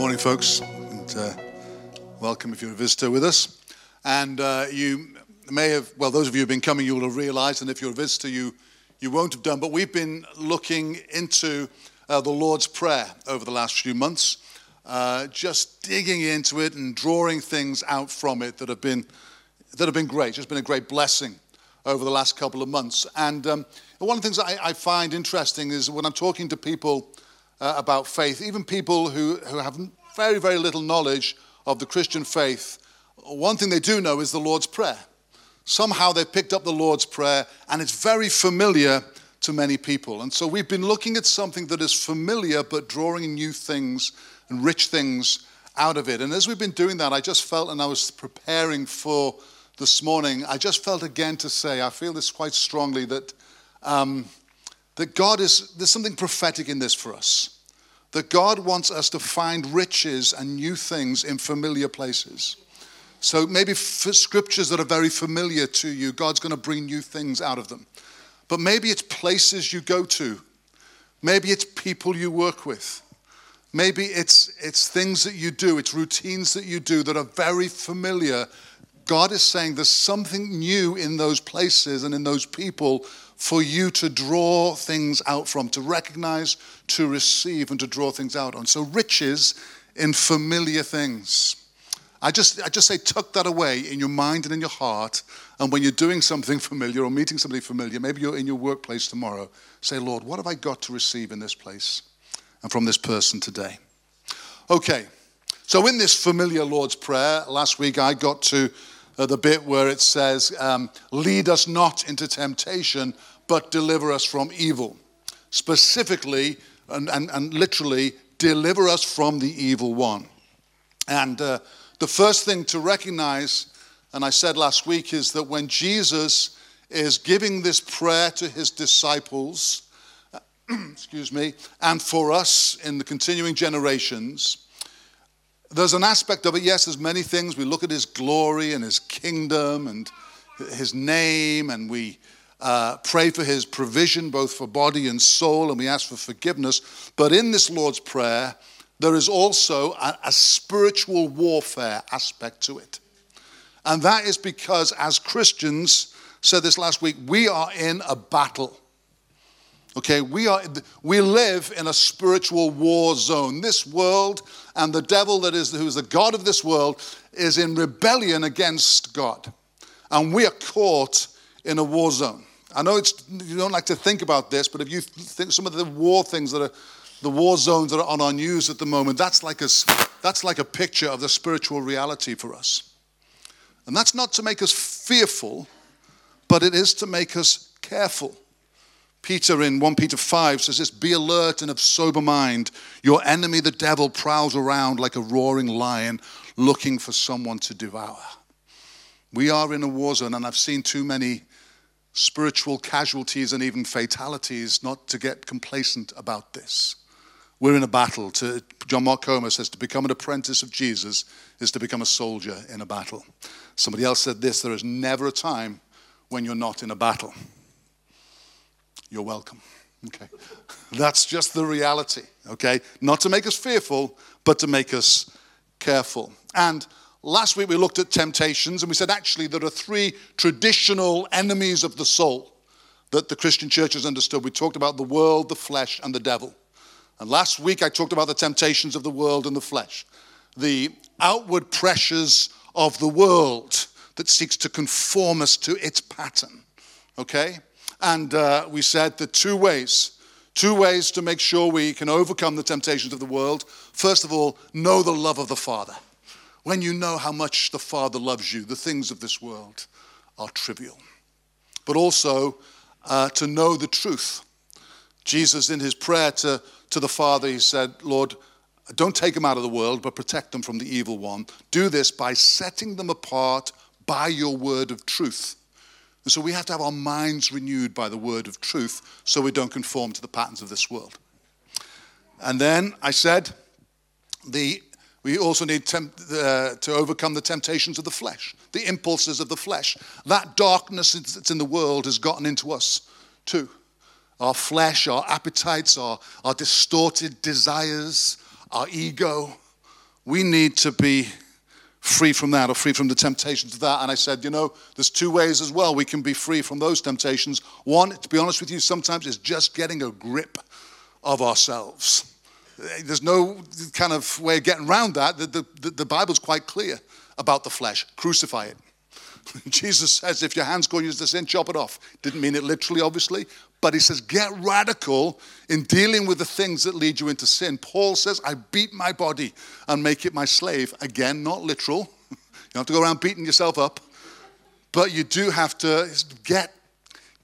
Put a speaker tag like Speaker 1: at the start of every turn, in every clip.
Speaker 1: morning, folks, and uh, welcome if you're a visitor with us. And uh, you may have, well, those of you who have been coming, you will have realized, and if you're a visitor, you, you won't have done, but we've been looking into uh, the Lord's Prayer over the last few months, uh, just digging into it and drawing things out from it that have been, that have been great. It's been a great blessing over the last couple of months. And um, one of the things I, I find interesting is when I'm talking to people uh, about faith, even people who, who have very, very little knowledge of the Christian faith, one thing they do know is the Lord's Prayer. Somehow they've picked up the Lord's Prayer, and it's very familiar to many people. And so we've been looking at something that is familiar, but drawing new things and rich things out of it. And as we've been doing that, I just felt, and I was preparing for this morning, I just felt again to say, I feel this quite strongly that. Um, that God is, there's something prophetic in this for us. That God wants us to find riches and new things in familiar places. So maybe for scriptures that are very familiar to you, God's going to bring new things out of them. But maybe it's places you go to. Maybe it's people you work with. Maybe it's, it's things that you do, it's routines that you do that are very familiar. God is saying there's something new in those places and in those people for you to draw things out from, to recognize, to receive, and to draw things out on. So, riches in familiar things. I just, I just say, tuck that away in your mind and in your heart. And when you're doing something familiar or meeting somebody familiar, maybe you're in your workplace tomorrow, say, Lord, what have I got to receive in this place and from this person today? Okay, so in this familiar Lord's Prayer, last week I got to uh, the bit where it says, um, Lead us not into temptation, but deliver us from evil. Specifically and, and, and literally, deliver us from the evil one. And uh, the first thing to recognize, and I said last week, is that when Jesus is giving this prayer to his disciples, excuse me, and for us in the continuing generations, there's an aspect of it, yes, there's many things. We look at his glory and his kingdom and his name, and we uh, pray for his provision, both for body and soul, and we ask for forgiveness. But in this Lord's Prayer, there is also a, a spiritual warfare aspect to it. And that is because, as Christians, said this last week, we are in a battle. Okay, we, are, we live in a spiritual war zone. This world and the devil that is, who is the God of this world is in rebellion against God. And we are caught in a war zone. I know it's, you don't like to think about this, but if you think some of the war things that are, the war zones that are on our news at the moment, that's like a, that's like a picture of the spiritual reality for us. And that's not to make us fearful, but it is to make us careful. Peter in 1 Peter 5 says this Be alert and of sober mind. Your enemy, the devil, prowls around like a roaring lion looking for someone to devour. We are in a war zone, and I've seen too many spiritual casualties and even fatalities not to get complacent about this. We're in a battle. To, John Mark Comer says to become an apprentice of Jesus is to become a soldier in a battle. Somebody else said this there is never a time when you're not in a battle. You're welcome. Okay. That's just the reality, okay? Not to make us fearful, but to make us careful. And Last week we looked at temptations and we said actually there are three traditional enemies of the soul that the Christian church has understood. We talked about the world, the flesh, and the devil. And last week I talked about the temptations of the world and the flesh, the outward pressures of the world that seeks to conform us to its pattern. Okay? And uh, we said the two ways. Two ways to make sure we can overcome the temptations of the world. First of all, know the love of the Father. When you know how much the Father loves you, the things of this world are trivial. But also uh, to know the truth. Jesus, in his prayer to, to the Father, he said, Lord, don't take them out of the world, but protect them from the evil one. Do this by setting them apart by your word of truth. And so we have to have our minds renewed by the word of truth so we don't conform to the patterns of this world. And then I said, the we also need temp- uh, to overcome the temptations of the flesh, the impulses of the flesh. That darkness that's in the world has gotten into us too. Our flesh, our appetites, our, our distorted desires, our ego, we need to be free from that or free from the temptations of that. And I said, you know, there's two ways as well we can be free from those temptations. One, to be honest with you, sometimes is just getting a grip of ourselves. There's no kind of way of getting around that. The, the, the Bible's quite clear about the flesh. Crucify it. Jesus says, if your hand's going to sin, chop it off. Didn't mean it literally, obviously, but he says, get radical in dealing with the things that lead you into sin. Paul says, I beat my body and make it my slave. Again, not literal. You don't have to go around beating yourself up, but you do have to get,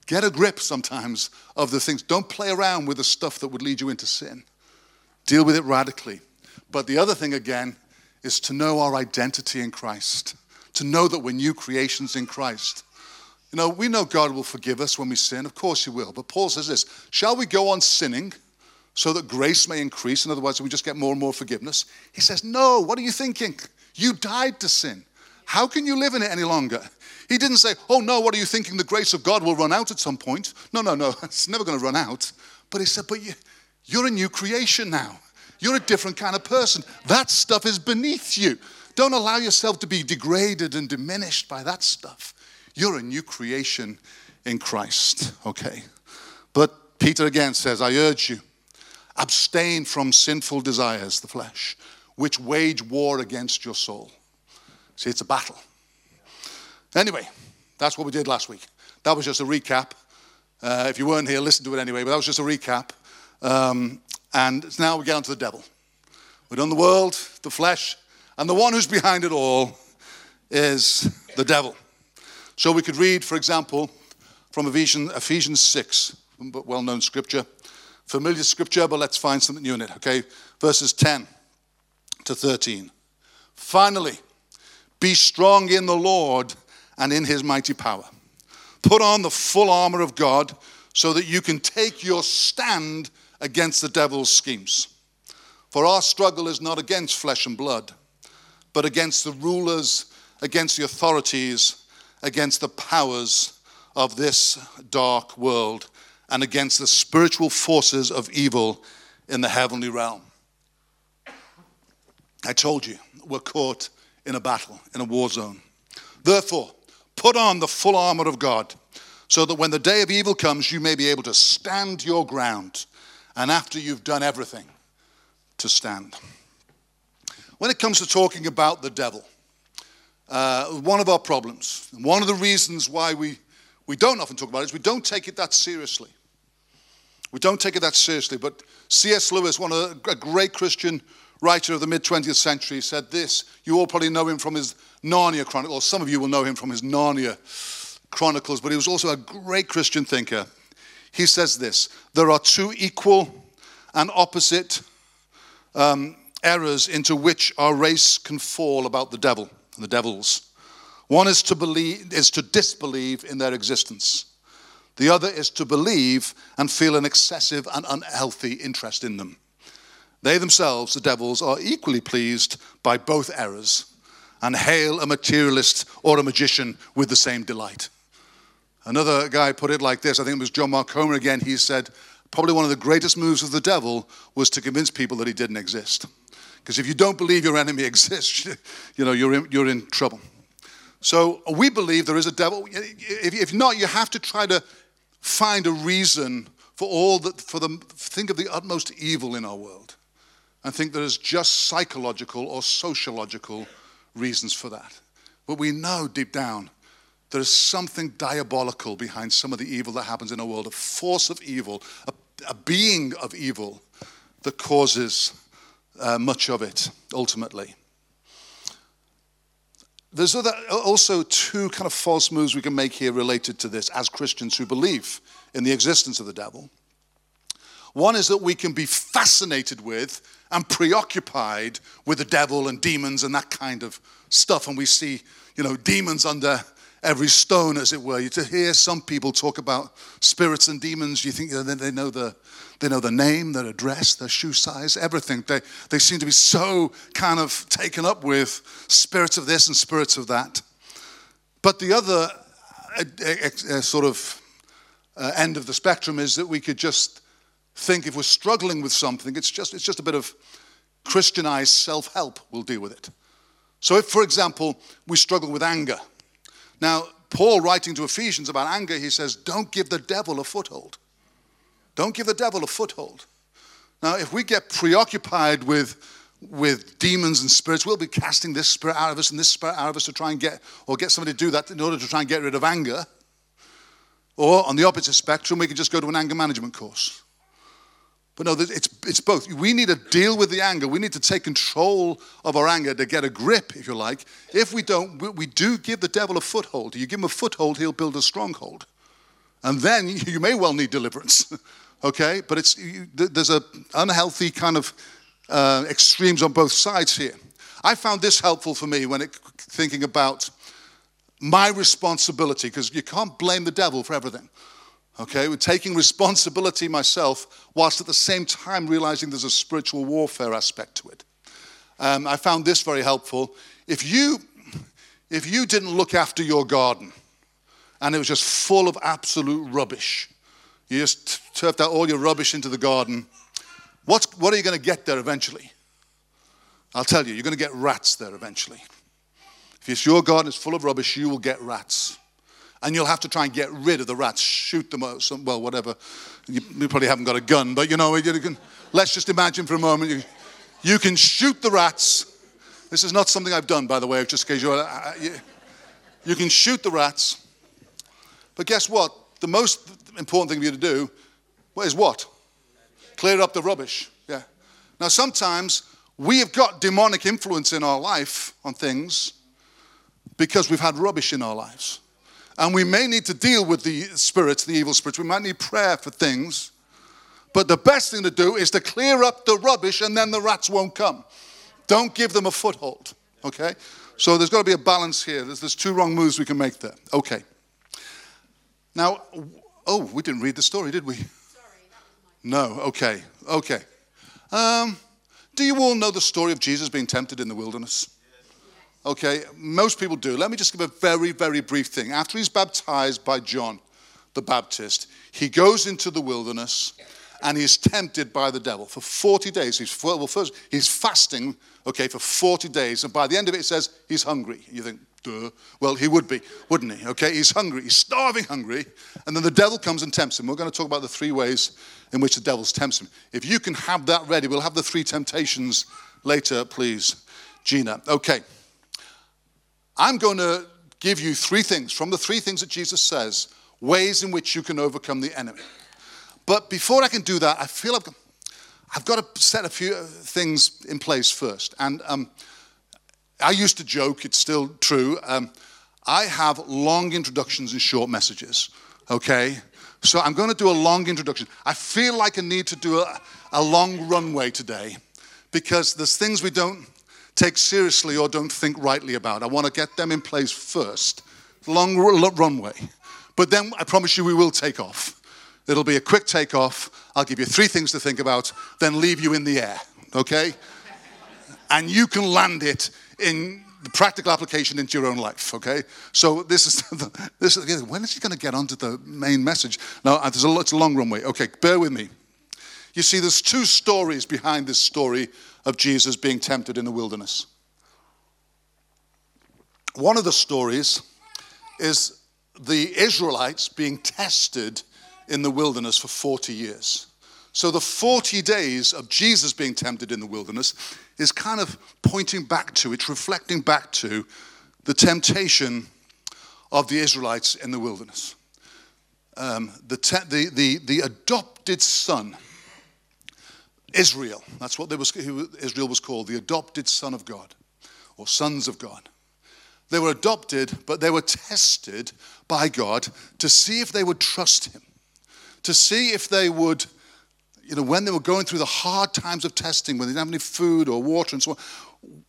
Speaker 1: get a grip sometimes of the things. Don't play around with the stuff that would lead you into sin. Deal with it radically. But the other thing, again, is to know our identity in Christ, to know that we're new creations in Christ. You know, we know God will forgive us when we sin. Of course, He will. But Paul says this Shall we go on sinning so that grace may increase? In other words, we just get more and more forgiveness? He says, No. What are you thinking? You died to sin. How can you live in it any longer? He didn't say, Oh, no, what are you thinking? The grace of God will run out at some point. No, no, no. It's never going to run out. But he said, But you, you're a new creation now. You're a different kind of person. That stuff is beneath you. Don't allow yourself to be degraded and diminished by that stuff. You're a new creation in Christ, okay? But Peter again says, I urge you, abstain from sinful desires, the flesh, which wage war against your soul. See, it's a battle. Anyway, that's what we did last week. That was just a recap. Uh, if you weren't here, listen to it anyway, but that was just a recap. Um, and now we get on to the devil. We've done the world, the flesh, and the one who's behind it all is the devil. So we could read, for example, from Ephesians Ephesians 6, well known scripture, familiar scripture, but let's find something new in it, okay? Verses 10 to 13. Finally, be strong in the Lord and in his mighty power. Put on the full armor of God so that you can take your stand against the devil's schemes. For our struggle is not against flesh and blood, but against the rulers, against the authorities against the powers of this dark world and against the spiritual forces of evil in the heavenly realm. I told you, we're caught in a battle, in a war zone. Therefore, put on the full armor of God, so that when the day of evil comes, you may be able to stand your ground, and after you've done everything, to stand. When it comes to talking about the devil, uh, one of our problems. And One of the reasons why we, we don't often talk about it is we don't take it that seriously. We don't take it that seriously. But C.S. Lewis, one of a great Christian writer of the mid 20th century, said this. You all probably know him from his Narnia Chronicles, some of you will know him from his Narnia Chronicles, but he was also a great Christian thinker. He says this There are two equal and opposite um, errors into which our race can fall about the devil the devils. One is to believe is to disbelieve in their existence. The other is to believe and feel an excessive and unhealthy interest in them. They themselves, the devils, are equally pleased by both errors and hail a materialist or a magician with the same delight. Another guy put it like this I think it was John Mark Comer again. He said, Probably one of the greatest moves of the devil was to convince people that he didn't exist. Because if you don't believe your enemy exists, you know, you're in, you're in trouble. So uh, we believe there is a devil. If, if not, you have to try to find a reason for all that, for the, think of the utmost evil in our world. And think there is just psychological or sociological reasons for that. But we know deep down there is something diabolical behind some of the evil that happens in our world, a force of evil, a, a being of evil that causes uh, much of it ultimately. There's other, also two kind of false moves we can make here related to this as Christians who believe in the existence of the devil. One is that we can be fascinated with and preoccupied with the devil and demons and that kind of stuff. And we see, you know, demons under every stone, as it were. You to hear some people talk about spirits and demons, you think they know the, they know the name, their address, their shoe size, everything. They, they seem to be so kind of taken up with spirits of this and spirits of that. But the other uh, uh, uh, sort of uh, end of the spectrum is that we could just think if we're struggling with something, it's just, it's just a bit of Christianized self help We'll deal with it. So, if, for example, we struggle with anger, now, Paul writing to Ephesians about anger, he says, Don't give the devil a foothold. Don't give the devil a foothold. Now, if we get preoccupied with, with demons and spirits, we'll be casting this spirit out of us and this spirit out of us to try and get, or get somebody to do that in order to try and get rid of anger. Or on the opposite spectrum, we can just go to an anger management course. But no, it's, it's both. We need to deal with the anger. We need to take control of our anger to get a grip, if you like. If we don't, we do give the devil a foothold. You give him a foothold, he'll build a stronghold. And then you may well need deliverance. okay? But it's, there's an unhealthy kind of uh, extremes on both sides here. I found this helpful for me when it, thinking about my responsibility, because you can't blame the devil for everything. Okay, we're taking responsibility myself, whilst at the same time realizing there's a spiritual warfare aspect to it. Um, I found this very helpful. If you, if you didn't look after your garden and it was just full of absolute rubbish, you just turfed out all your rubbish into the garden, what's, what are you going to get there eventually? I'll tell you, you're going to get rats there eventually. If your garden is full of rubbish, you will get rats and you'll have to try and get rid of the rats, shoot them, or some, well, whatever. You, you, probably haven't got a gun, but you know, you can, let's just imagine for a moment you, you can shoot the rats. This is not something I've done, by the way, just in case you're. Uh, you, you can shoot the rats, but guess what? The most important thing for you to do is what? Clear up the rubbish. Yeah. Now, sometimes we have got demonic influence in our life on things because we've had rubbish in our lives. And we may need to deal with the spirits, the evil spirits. We might need prayer for things. But the best thing to do is to clear up the rubbish and then the rats won't come. Don't give them a foothold. Okay? So there's got to be a balance here. There's, there's two wrong moves we can make there. Okay. Now, oh, we didn't read the story, did we? Sorry, no, okay, okay. Um, do you all know the story of Jesus being tempted in the wilderness? Okay, most people do. Let me just give a very, very brief thing. After he's baptized by John the Baptist, he goes into the wilderness and he's tempted by the devil for 40 days. He's, well, first, he's fasting, okay, for 40 days. And by the end of it, it says he's hungry. You think, duh. Well, he would be, wouldn't he? Okay, he's hungry. He's starving hungry. And then the devil comes and tempts him. We're going to talk about the three ways in which the devil tempts him. If you can have that ready, we'll have the three temptations later, please, Gina. Okay. I'm going to give you three things from the three things that Jesus says, ways in which you can overcome the enemy. But before I can do that, I feel I've got, I've got to set a few things in place first. And um, I used to joke, it's still true. Um, I have long introductions and short messages, okay? So I'm going to do a long introduction. I feel like I need to do a, a long runway today because there's things we don't take seriously or don't think rightly about. I want to get them in place first. Long runway. But then I promise you we will take off. It'll be a quick takeoff. I'll give you three things to think about, then leave you in the air, okay? and you can land it in the practical application into your own life, okay? So this is, the, this is when is he going to get onto the main message? No, uh, there's a, it's a long runway. Okay, bear with me. You see, there's two stories behind this story of Jesus being tempted in the wilderness. One of the stories is the Israelites being tested in the wilderness for 40 years. So the 40 days of Jesus being tempted in the wilderness is kind of pointing back to, it's reflecting back to the temptation of the Israelites in the wilderness. Um, the, te- the, the, the adopted son Israel. That's what was, Israel was called, the adopted son of God, or sons of God. They were adopted, but they were tested by God to see if they would trust Him, to see if they would, you know, when they were going through the hard times of testing, when they didn't have any food or water and so on,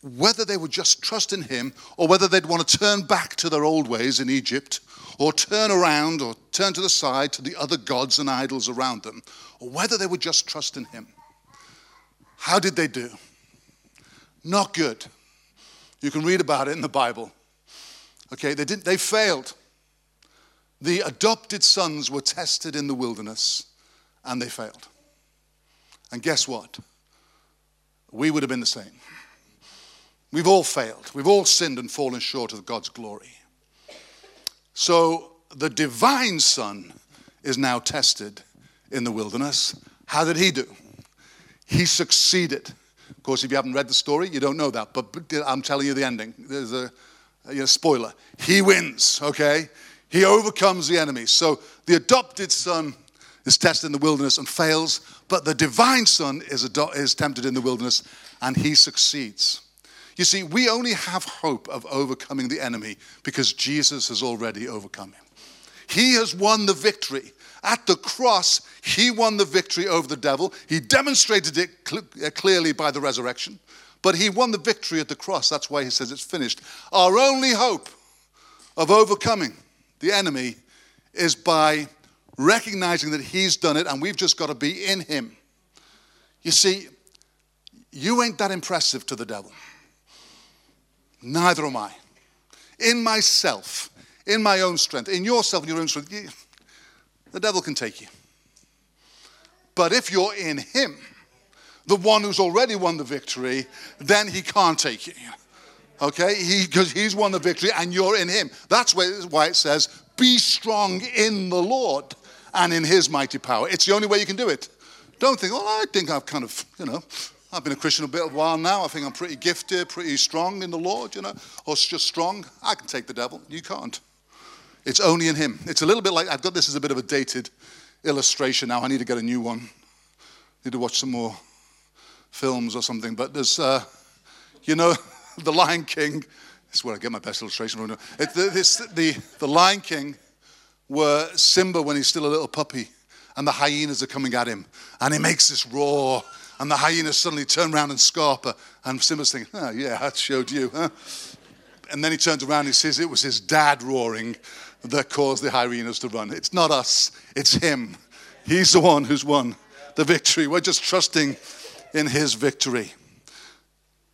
Speaker 1: whether they would just trust in Him or whether they'd want to turn back to their old ways in Egypt or turn around or turn to the side to the other gods and idols around them, or whether they would just trust in Him. How did they do? Not good. You can read about it in the Bible. Okay, they didn't they failed. The adopted sons were tested in the wilderness and they failed. And guess what? we would have been the same. We've all failed. We've all sinned and fallen short of God's glory. So the divine Son is now tested in the wilderness. How did he do? He succeeded. Of course, if you haven't read the story, you don't know that, but I'm telling you the ending. There's a, a spoiler. He wins, okay? He overcomes the enemy. So the adopted son is tested in the wilderness and fails, but the divine son is, ado- is tempted in the wilderness and he succeeds. You see, we only have hope of overcoming the enemy because Jesus has already overcome him. He has won the victory. At the cross, he won the victory over the devil. He demonstrated it cl- uh, clearly by the resurrection, but he won the victory at the cross. That's why he says it's finished. Our only hope of overcoming the enemy is by recognizing that he's done it and we've just got to be in him. You see, you ain't that impressive to the devil. Neither am I. In myself, in my own strength, in yourself, in your own strength, the devil can take you. But if you're in him, the one who's already won the victory, then he can't take you. Okay? Because he, he's won the victory and you're in him. That's why it says, be strong in the Lord and in his mighty power. It's the only way you can do it. Don't think, oh, I think I've kind of, you know, I've been a Christian a bit of a while now. I think I'm pretty gifted, pretty strong in the Lord, you know, or just strong. I can take the devil. You can't. It's only in Him. It's a little bit like I've got this as a bit of a dated illustration now. I need to get a new one. I Need to watch some more films or something. But there's, uh, you know, The Lion King. This is where I get my best illustration from. It, the, this, the, the Lion King, where Simba, when he's still a little puppy, and the hyenas are coming at him, and he makes this roar and the hyenas suddenly turn around and scarper. And Simba's thinking, oh, yeah, that showed you, huh? And then he turns around and he says it was his dad roaring that caused the hyenas to run. It's not us, it's him. He's the one who's won the victory. We're just trusting in his victory.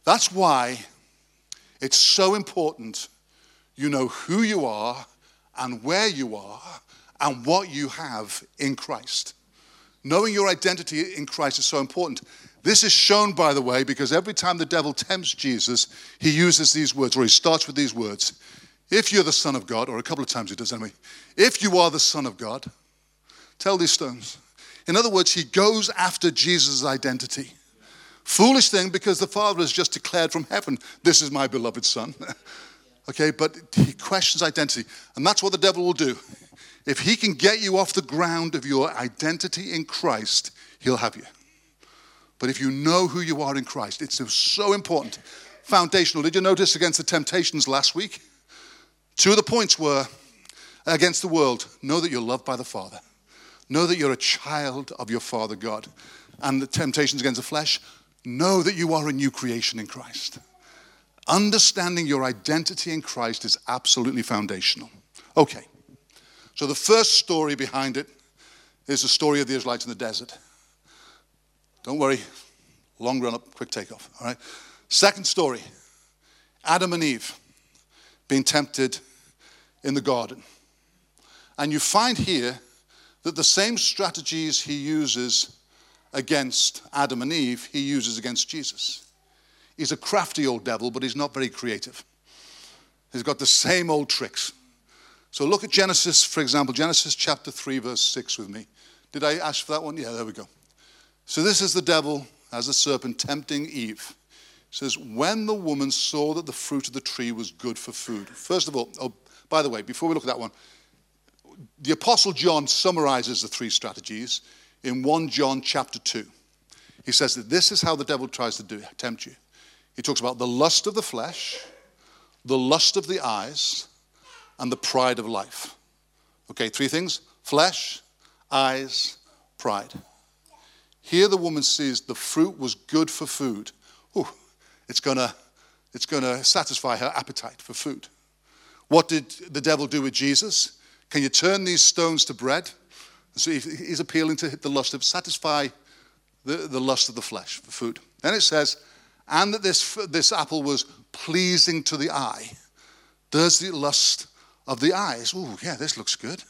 Speaker 1: That's why it's so important you know who you are and where you are and what you have in Christ. Knowing your identity in Christ is so important. This is shown, by the way, because every time the devil tempts Jesus, he uses these words, or he starts with these words. If you're the Son of God, or a couple of times he does anyway, if you are the Son of God, tell these stones. In other words, he goes after Jesus' identity. Foolish thing because the Father has just declared from heaven, This is my beloved Son. okay, but he questions identity. And that's what the devil will do. If he can get you off the ground of your identity in Christ, he'll have you. But if you know who you are in Christ, it's so important. Foundational. Did you notice against the temptations last week? Two of the points were against the world know that you're loved by the Father, know that you're a child of your Father God. And the temptations against the flesh, know that you are a new creation in Christ. Understanding your identity in Christ is absolutely foundational. Okay. So the first story behind it is the story of the Israelites in the desert. Don't worry, long run up, quick takeoff. All right. Second story Adam and Eve being tempted in the garden. And you find here that the same strategies he uses against Adam and Eve, he uses against Jesus. He's a crafty old devil, but he's not very creative. He's got the same old tricks. So look at Genesis, for example, Genesis chapter 3, verse 6 with me. Did I ask for that one? Yeah, there we go. So this is the devil as a serpent tempting Eve. Says, When the woman saw that the fruit of the tree was good for food. First of all, oh, by the way, before we look at that one, the Apostle John summarizes the three strategies in 1 John chapter 2. He says that this is how the devil tries to do, tempt you. He talks about the lust of the flesh, the lust of the eyes, and the pride of life. Okay, three things flesh, eyes, pride. Here the woman sees the fruit was good for food. Ooh, it's gonna, it's gonna satisfy her appetite for food. What did the devil do with Jesus? Can you turn these stones to bread? So he's appealing to the lust of satisfy the, the lust of the flesh for food. Then it says, and that this, this apple was pleasing to the eye. There's the lust of the eyes. Oh, yeah, this looks good.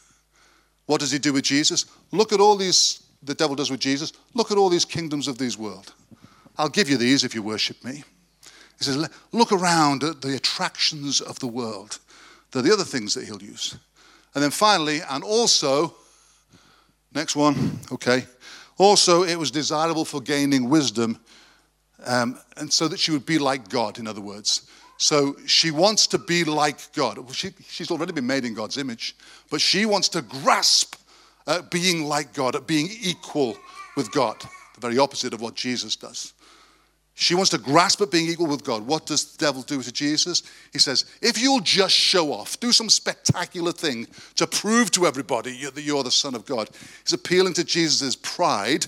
Speaker 1: What does he do with Jesus? Look at all these, the devil does with Jesus. Look at all these kingdoms of this world. I'll give you these if you worship me. He says, Look around at the attractions of the world. They're the other things that he'll use. And then finally, and also, next one, okay. Also, it was desirable for gaining wisdom, um, and so that she would be like God, in other words. So she wants to be like God. She, she's already been made in God's image, but she wants to grasp at being like God, at being equal with God, the very opposite of what Jesus does. She wants to grasp at being equal with God. What does the devil do to Jesus? He says, if you'll just show off, do some spectacular thing to prove to everybody that you're the Son of God. He's appealing to Jesus' pride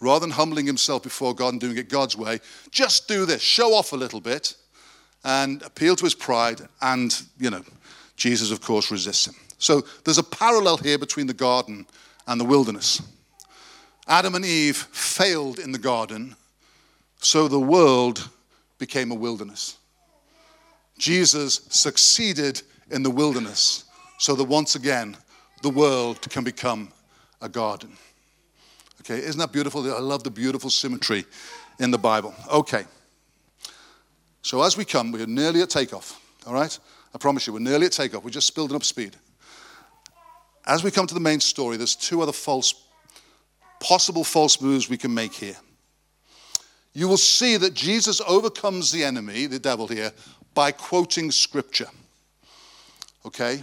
Speaker 1: rather than humbling himself before God and doing it God's way. Just do this, show off a little bit and appeal to his pride. And, you know, Jesus, of course, resists him. So there's a parallel here between the garden and the wilderness. Adam and Eve failed in the garden so the world became a wilderness. Jesus succeeded in the wilderness so that once again the world can become a garden. Okay, isn't that beautiful? I love the beautiful symmetry in the Bible. Okay, so as we come, we're nearly at takeoff, all right? I promise you, we're nearly at takeoff. We're just building up speed. As we come to the main story, there's two other false, possible false moves we can make here you will see that Jesus overcomes the enemy, the devil here, by quoting scripture. Okay?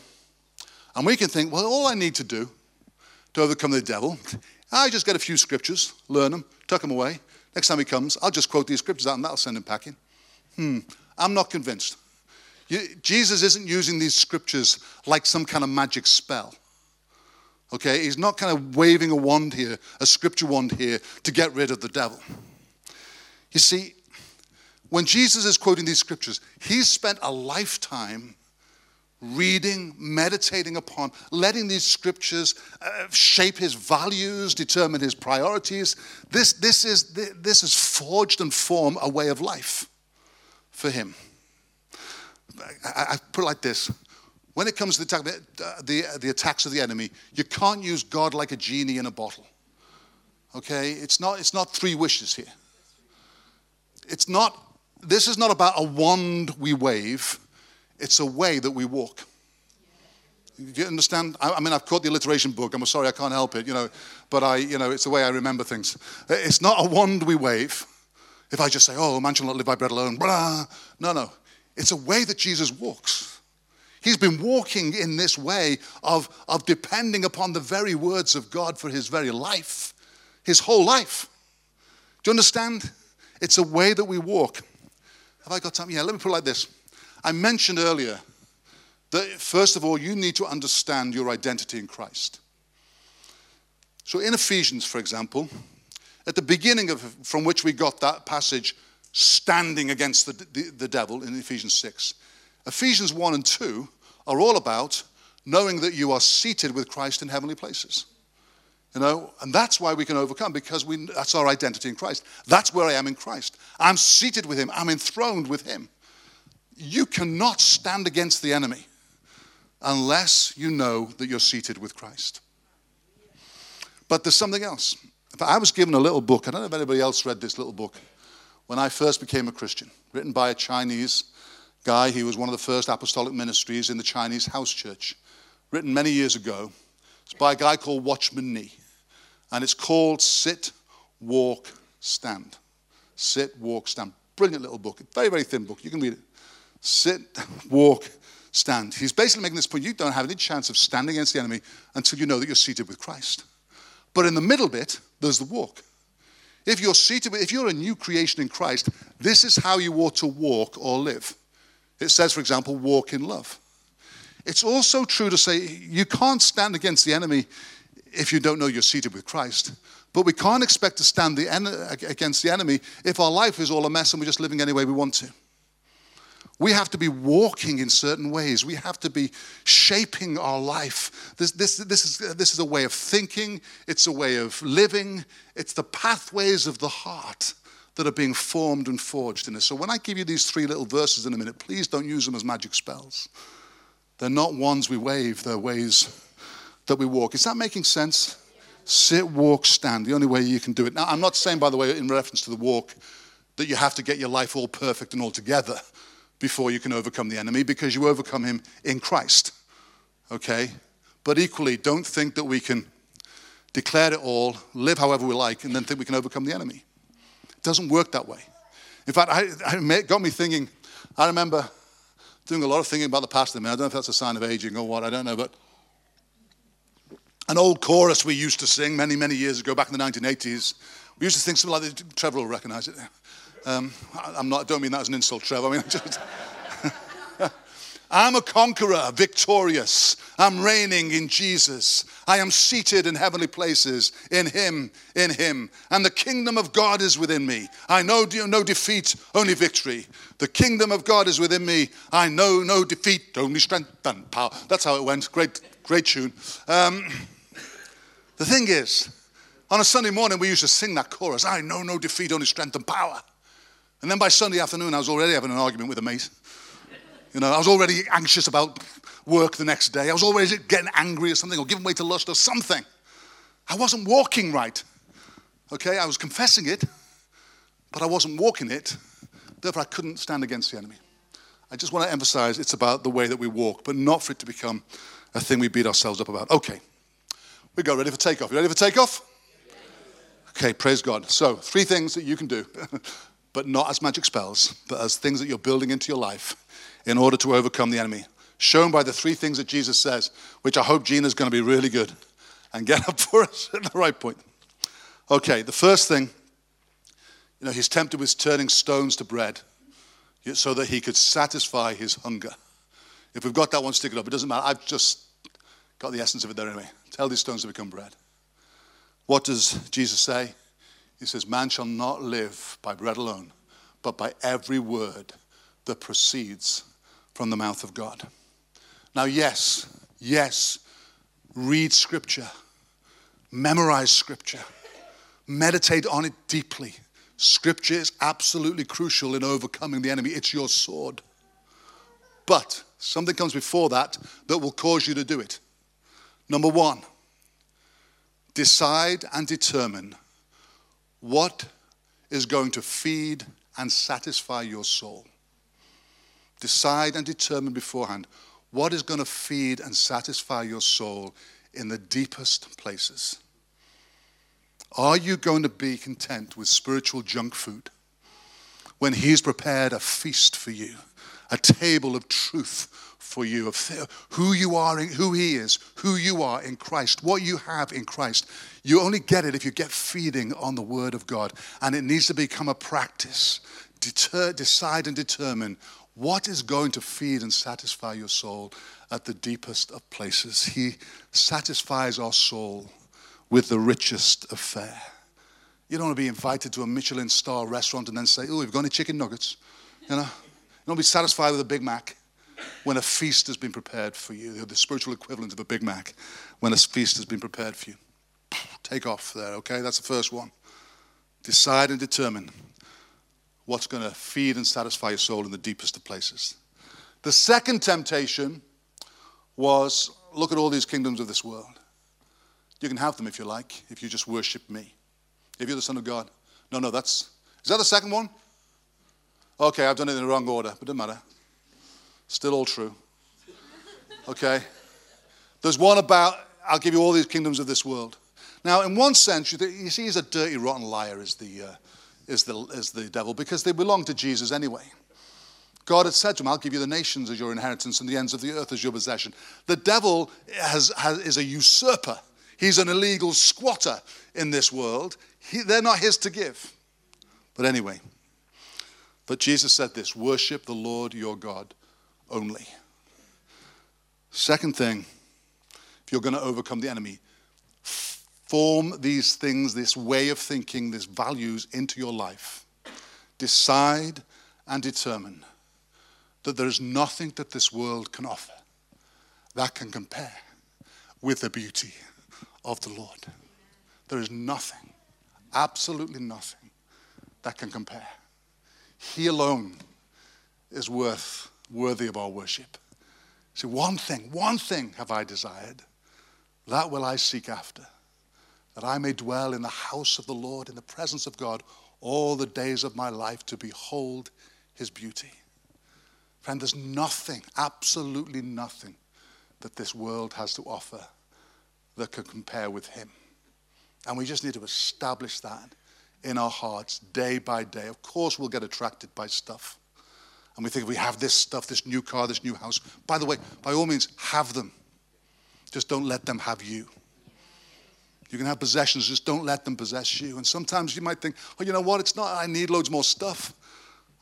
Speaker 1: And we can think, well, all I need to do to overcome the devil, I just get a few scriptures, learn them, tuck them away. Next time he comes, I'll just quote these scriptures out and that'll send him packing. Hmm, I'm not convinced. Jesus isn't using these scriptures like some kind of magic spell. Okay? He's not kind of waving a wand here, a scripture wand here, to get rid of the devil. You see, when Jesus is quoting these scriptures, he's spent a lifetime reading, meditating upon, letting these scriptures uh, shape his values, determine his priorities. This, this, is, this is forged and formed a way of life for him. I, I put it like this. When it comes to the, attack, the, the attacks of the enemy, you can't use God like a genie in a bottle. Okay? It's not, it's not three wishes here it's not, this is not about a wand we wave, it's a way that we walk. You understand? I, I mean, I've caught the alliteration book. I'm sorry, I can't help it, you know, but I, you know, it's the way I remember things. It's not a wand we wave. If I just say, oh, man shall not live by bread alone, blah. No, no. It's a way that Jesus walks. He's been walking in this way of, of depending upon the very words of God for his very life, his whole life. Do you understand? It's a way that we walk. Have I got time? Yeah, let me put it like this. I mentioned earlier that, first of all, you need to understand your identity in Christ. So in Ephesians, for example, at the beginning of from which we got that passage, standing against the, the, the devil in Ephesians 6, Ephesians 1 and 2 are all about knowing that you are seated with Christ in heavenly places. You know, and that's why we can overcome because we, that's our identity in Christ. That's where I am in Christ. I'm seated with Him, I'm enthroned with Him. You cannot stand against the enemy unless you know that you're seated with Christ. But there's something else. I was given a little book, I don't know if anybody else read this little book, when I first became a Christian, written by a Chinese guy. He was one of the first apostolic ministries in the Chinese house church, written many years ago. It's by a guy called Watchman Nee. And it's called Sit, Walk, Stand. Sit, Walk, Stand. Brilliant little book. Very, very thin book. You can read it. Sit, walk, stand. He's basically making this point you don't have any chance of standing against the enemy until you know that you're seated with Christ. But in the middle bit, there's the walk. If you're seated, if you're a new creation in Christ, this is how you ought to walk or live. It says, for example, walk in love. It's also true to say you can't stand against the enemy if you don't know you're seated with Christ. But we can't expect to stand the en- against the enemy if our life is all a mess and we're just living any way we want to. We have to be walking in certain ways. We have to be shaping our life. This, this, this, is, this is a way of thinking, it's a way of living, it's the pathways of the heart that are being formed and forged in us. So when I give you these three little verses in a minute, please don't use them as magic spells. They're not ones we wave, they're ways that we walk. Is that making sense? Sit, walk, stand. The only way you can do it. Now, I'm not saying, by the way, in reference to the walk, that you have to get your life all perfect and all together before you can overcome the enemy because you overcome him in Christ. Okay? But equally, don't think that we can declare it all, live however we like, and then think we can overcome the enemy. It doesn't work that way. In fact, I, I got me thinking, I remember doing a lot of thinking about the past. I, mean, I don't know if that's a sign of aging or what, I don't know, but an old chorus we used to sing many, many years ago, back in the 1980s. We used to think something like that. Trevor will recognize it. Um, I'm not, I don't mean that as an insult, Trevor. I mean, just, I'm a conqueror, victorious. I'm reigning in Jesus. I am seated in heavenly places in Him, in Him. And the kingdom of God is within me. I know no defeat, only victory. The kingdom of God is within me. I know no defeat, only strength and power. That's how it went. Great, great tune. Um, the thing is, on a Sunday morning, we used to sing that chorus I know no defeat, only strength and power. And then by Sunday afternoon, I was already having an argument with a mate. You know, I was already anxious about work the next day. I was always getting angry or something or giving way to lust or something. I wasn't walking right. Okay, I was confessing it, but I wasn't walking it. Therefore, I couldn't stand against the enemy. I just want to emphasize it's about the way that we walk, but not for it to become a thing we beat ourselves up about. Okay, we go ready for takeoff. You ready for takeoff? Okay, praise God. So, three things that you can do, but not as magic spells, but as things that you're building into your life in order to overcome the enemy. Shown by the three things that Jesus says, which I hope Gina's going to be really good and get up for us at the right point. Okay, the first thing, you know, he's tempted with turning stones to bread so that he could satisfy his hunger. If we've got that one, stick it up. It doesn't matter. I've just got the essence of it there anyway. Tell these stones to become bread. What does Jesus say? He says, Man shall not live by bread alone, but by every word that proceeds from the mouth of God. Now, yes, yes, read Scripture, memorize Scripture, meditate on it deeply. Scripture is absolutely crucial in overcoming the enemy, it's your sword. But something comes before that that will cause you to do it. Number one, decide and determine what is going to feed and satisfy your soul. Decide and determine beforehand what is going to feed and satisfy your soul in the deepest places. Are you going to be content with spiritual junk food when He's prepared a feast for you, a table of truth for you, of who you are, who He is, who you are in Christ, what you have in Christ? You only get it if you get feeding on the Word of God, and it needs to become a practice. Deter, decide and determine what is going to feed and satisfy your soul at the deepest of places? He satisfies our soul with the richest of fare. You don't want to be invited to a Michelin star restaurant and then say, Oh, we've got any chicken nuggets? You know? You don't be satisfied with a Big Mac when a feast has been prepared for you, the spiritual equivalent of a Big Mac, when a feast has been prepared for you. Take off there, okay? That's the first one. Decide and determine what's going to feed and satisfy your soul in the deepest of places. The second temptation was look at all these kingdoms of this world. You can have them if you like, if you just worship me. If you're the Son of God. No, no, that's. Is that the second one? Okay, I've done it in the wrong order, but it doesn't matter. Still all true. Okay? There's one about, I'll give you all these kingdoms of this world. Now, in one sense, you, see, he's a dirty, rotten liar, is the, uh, is the, is the devil because they belong to Jesus anyway. God had said to him, I'll give you the nations as your inheritance and the ends of the earth as your possession. The devil has, has, is a usurper. He's an illegal squatter in this world. He, they're not his to give. But anyway, but Jesus said this worship the Lord your God only. Second thing, if you're going to overcome the enemy, form these things, this way of thinking, these values into your life. Decide and determine that there is nothing that this world can offer that can compare with the beauty of the Lord. There is nothing, absolutely nothing, that can compare. He alone is worth worthy of our worship. See, one thing, one thing have I desired, that will I seek after that I may dwell in the house of the Lord, in the presence of God, all the days of my life to behold his beauty. Friend, there's nothing, absolutely nothing, that this world has to offer that can compare with him. And we just need to establish that in our hearts day by day. Of course, we'll get attracted by stuff. And we think we have this stuff, this new car, this new house. By the way, by all means, have them. Just don't let them have you. You can have possessions, just don't let them possess you. And sometimes you might think, oh, you know what? It's not I need loads more stuff.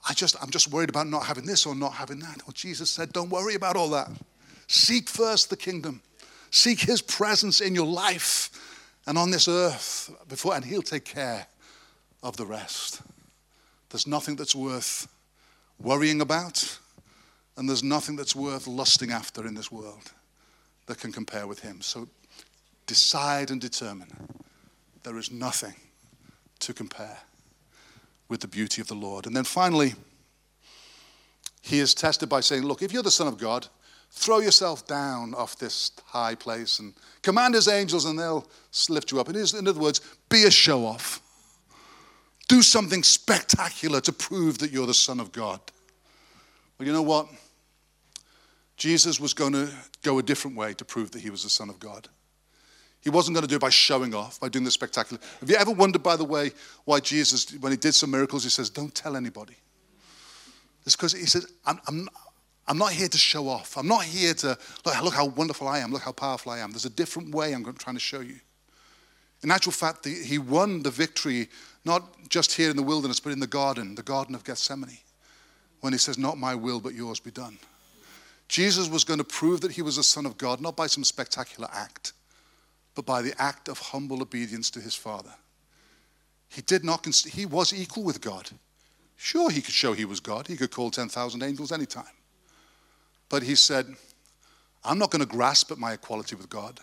Speaker 1: I just, I'm just worried about not having this or not having that. Well, Jesus said, don't worry about all that. Seek first the kingdom. Seek his presence in your life and on this earth before, and he'll take care of the rest. There's nothing that's worth worrying about, and there's nothing that's worth lusting after in this world that can compare with him. So decide and determine there is nothing to compare with the beauty of the Lord. And then finally, he is tested by saying, Look, if you're the Son of God, throw yourself down off this high place and command his angels and they'll lift you up. In other words, be a show off. Do something spectacular to prove that you're the Son of God. Well, you know what? Jesus was going to go a different way to prove that he was the Son of God. He wasn't going to do it by showing off, by doing the spectacular. Have you ever wondered, by the way, why Jesus, when he did some miracles, he says, Don't tell anybody? It's because he says, I'm, I'm, I'm not here to show off. I'm not here to, look, look how wonderful I am, look how powerful I am. There's a different way I'm trying to show you. In actual fact, the, he won the victory not just here in the wilderness, but in the garden, the Garden of Gethsemane, when he says, Not my will, but yours be done. Jesus was going to prove that he was a son of God, not by some spectacular act, but by the act of humble obedience to his Father. He did not, he was equal with God. Sure, he could show he was God. He could call 10,000 angels anytime. But he said, I'm not going to grasp at my equality with God.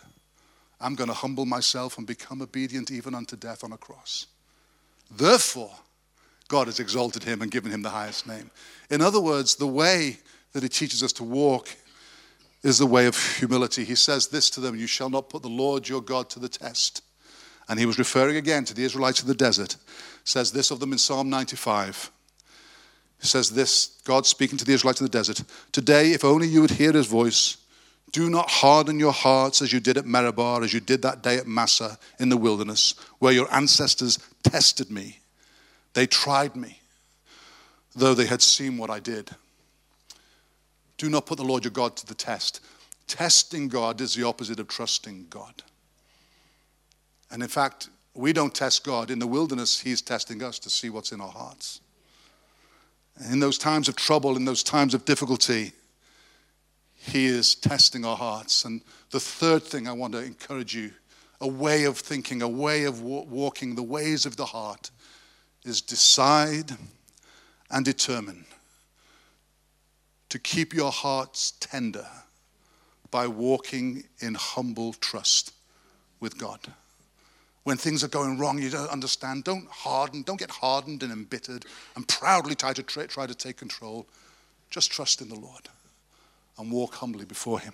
Speaker 1: I'm going to humble myself and become obedient even unto death on a cross. Therefore, God has exalted him and given him the highest name. In other words, the way that he teaches us to walk is the way of humility. He says this to them You shall not put the Lord your God to the test. And he was referring again to the Israelites in the desert. Says this of them in Psalm 95. He says this God speaking to the Israelites in the desert Today, if only you would hear his voice, do not harden your hearts as you did at Meribah, as you did that day at Massah in the wilderness, where your ancestors tested me. They tried me, though they had seen what I did. Do not put the Lord your God to the test. Testing God is the opposite of trusting God. And in fact, we don't test God. In the wilderness, He's testing us to see what's in our hearts. And in those times of trouble, in those times of difficulty, He is testing our hearts. And the third thing I want to encourage you a way of thinking, a way of walking, the ways of the heart is decide and determine to keep your hearts tender by walking in humble trust with God. When things are going wrong, you don't understand. Don't harden, don't get hardened and embittered and proudly try to, try, to take control. Just trust in the Lord and walk humbly before Him.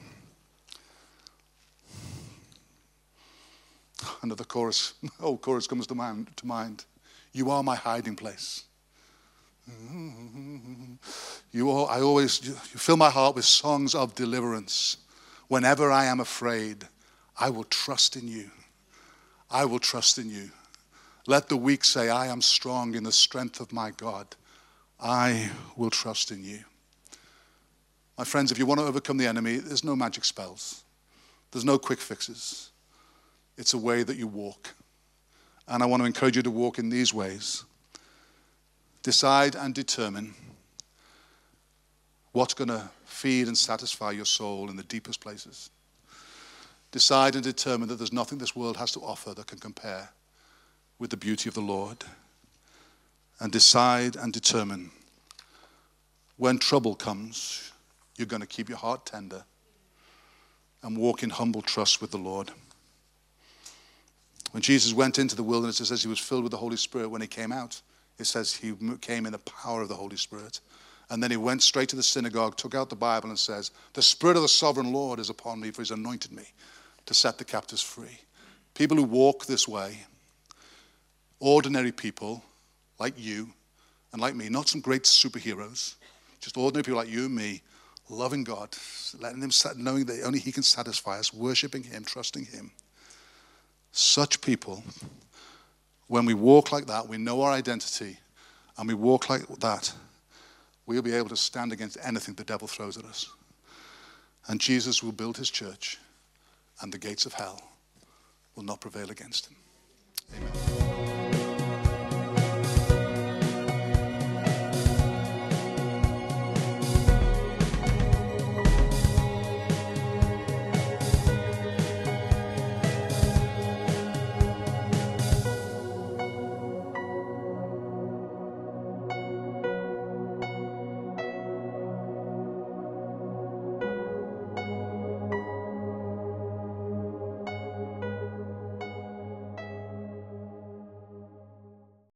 Speaker 1: Another chorus, oh, chorus comes to mind, to mind. You are my hiding place. You all, I always you fill my heart with songs of deliverance. Whenever I am afraid, I will trust in you. I will trust in you. Let the weak say, I am strong in the strength of my God. I will trust in you. My friends, if you want to overcome the enemy, there's no magic spells, there's no quick fixes. It's a way that you walk. And I want to encourage you to walk in these ways. Decide and determine what's going to feed and satisfy your soul in the deepest places. Decide and determine that there's nothing this world has to offer that can compare with the beauty of the Lord. And decide and determine when trouble comes, you're going to keep your heart tender and walk in humble trust with the Lord. When Jesus went into the wilderness, it says he was filled with the Holy Spirit when he came out it says he came in the power of the Holy Spirit. And then he went straight to the synagogue, took out the Bible, and says, The Spirit of the sovereign Lord is upon me, for he's anointed me to set the captives free. People who walk this way, ordinary people like you and like me, not some great superheroes, just ordinary people like you and me, loving God, letting Him, knowing that only He can satisfy us, worshiping Him, trusting Him. Such people, when we walk like that, we know our identity, and we walk like that, we'll be able to stand against anything the devil throws at us. And Jesus will build His church, and the gates of hell will not prevail against Him. Amen.